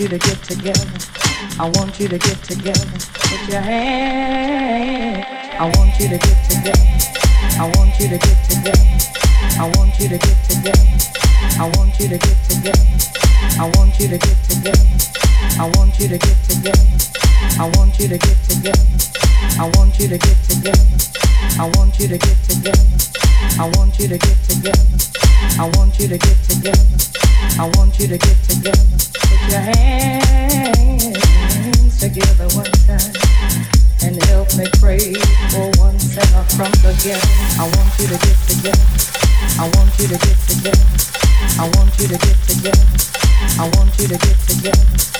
you to get together. I want you to get together. Put your hand. I want you to get together. I want you to get together. I want you to get together. I want you to get together. I want you to get together. Put your hands together one time and help me pray for one sinner from the ghetto. I want you to get together. I want you to get together. I want you to get together. I want you to get together.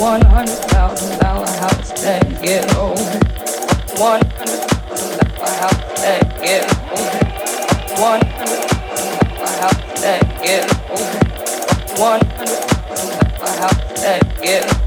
One hundred thousand dollar house that. One hundred thousand dollar house that. One hundred thousand dollar house that. One hundred thousand dollar house that.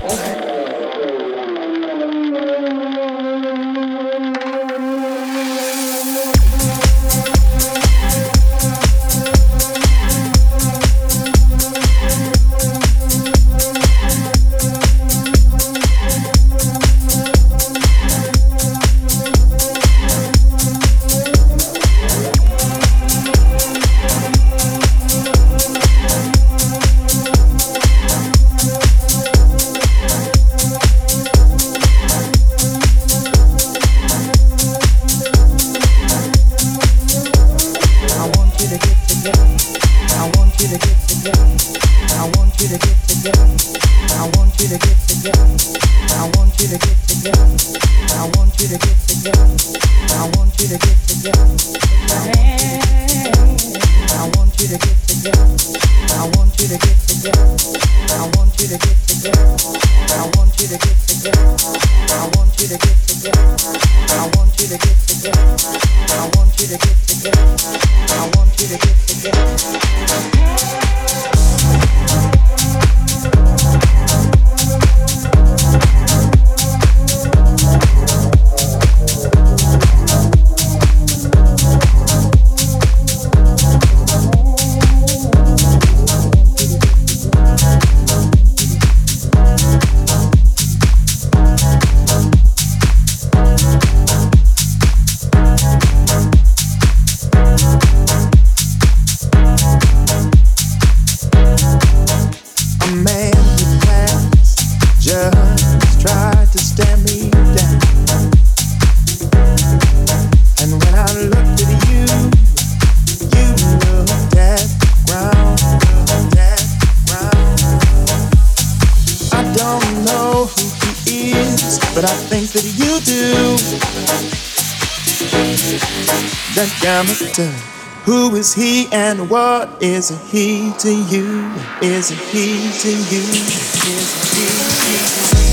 Who is he and what is he to you? Is he to you? Is he to you?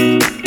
you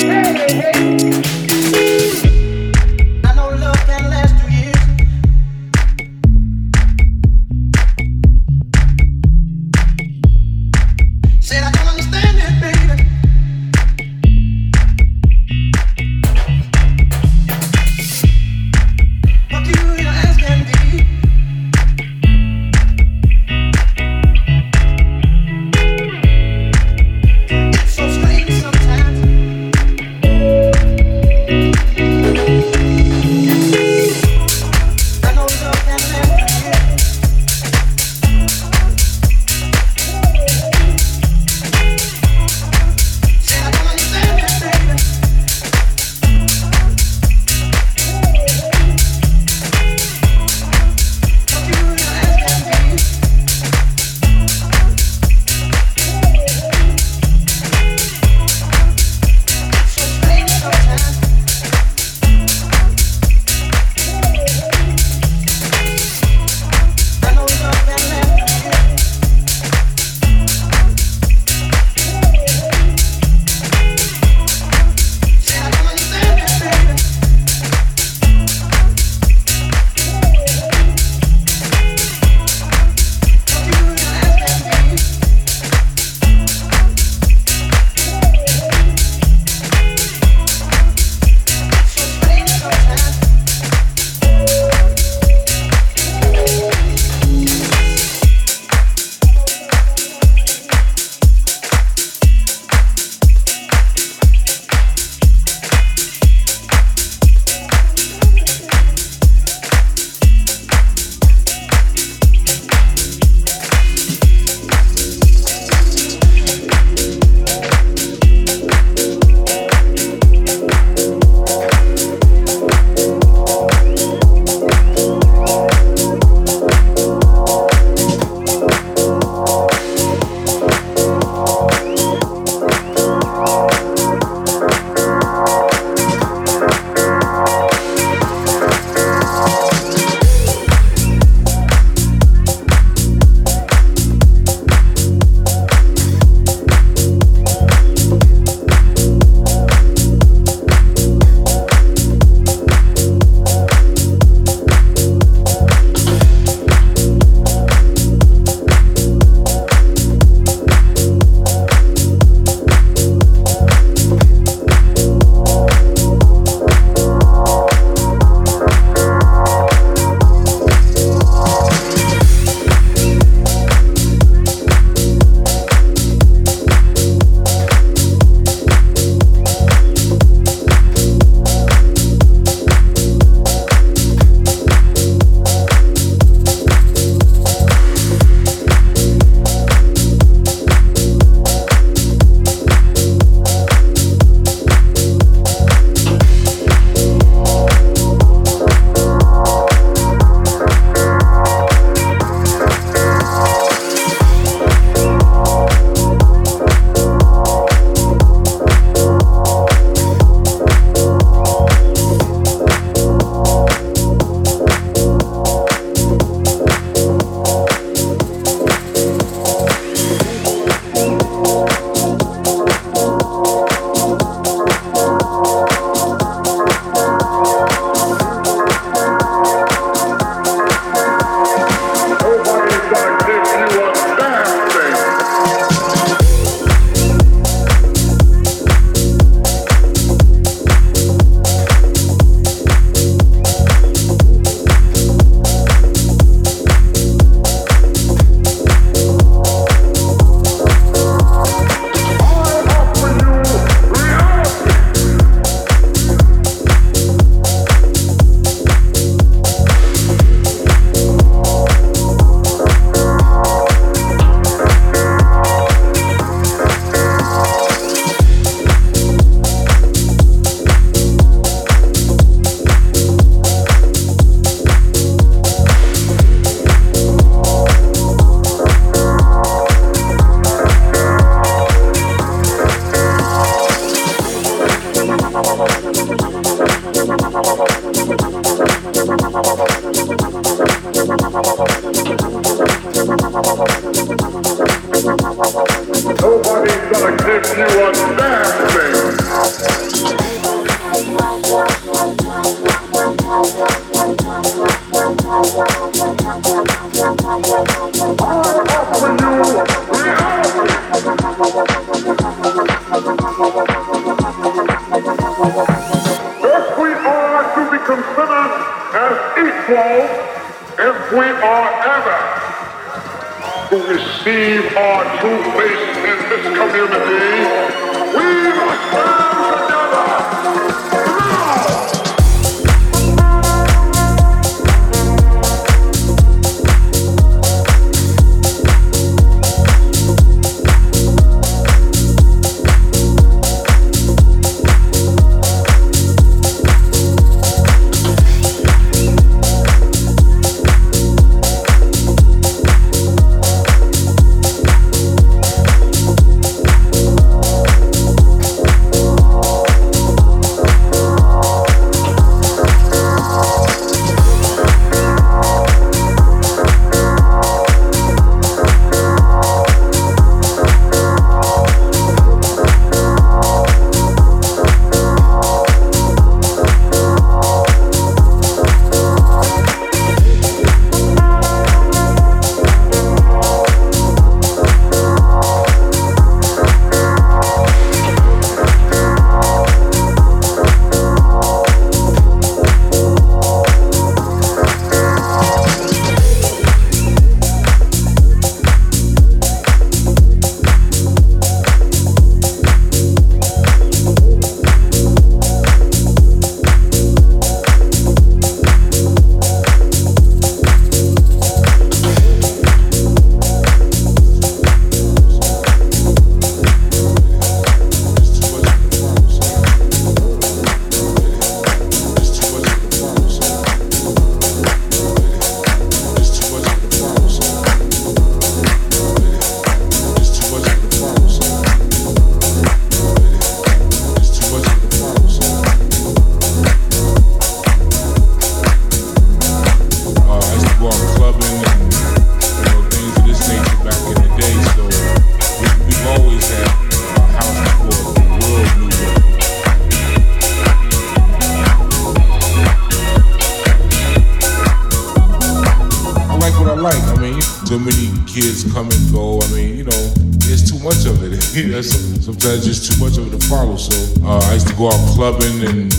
sometimes just too much of it to follow. So uh, I used to go out clubbing and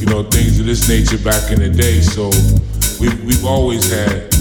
you know things of this nature back in the day. So we've we've always had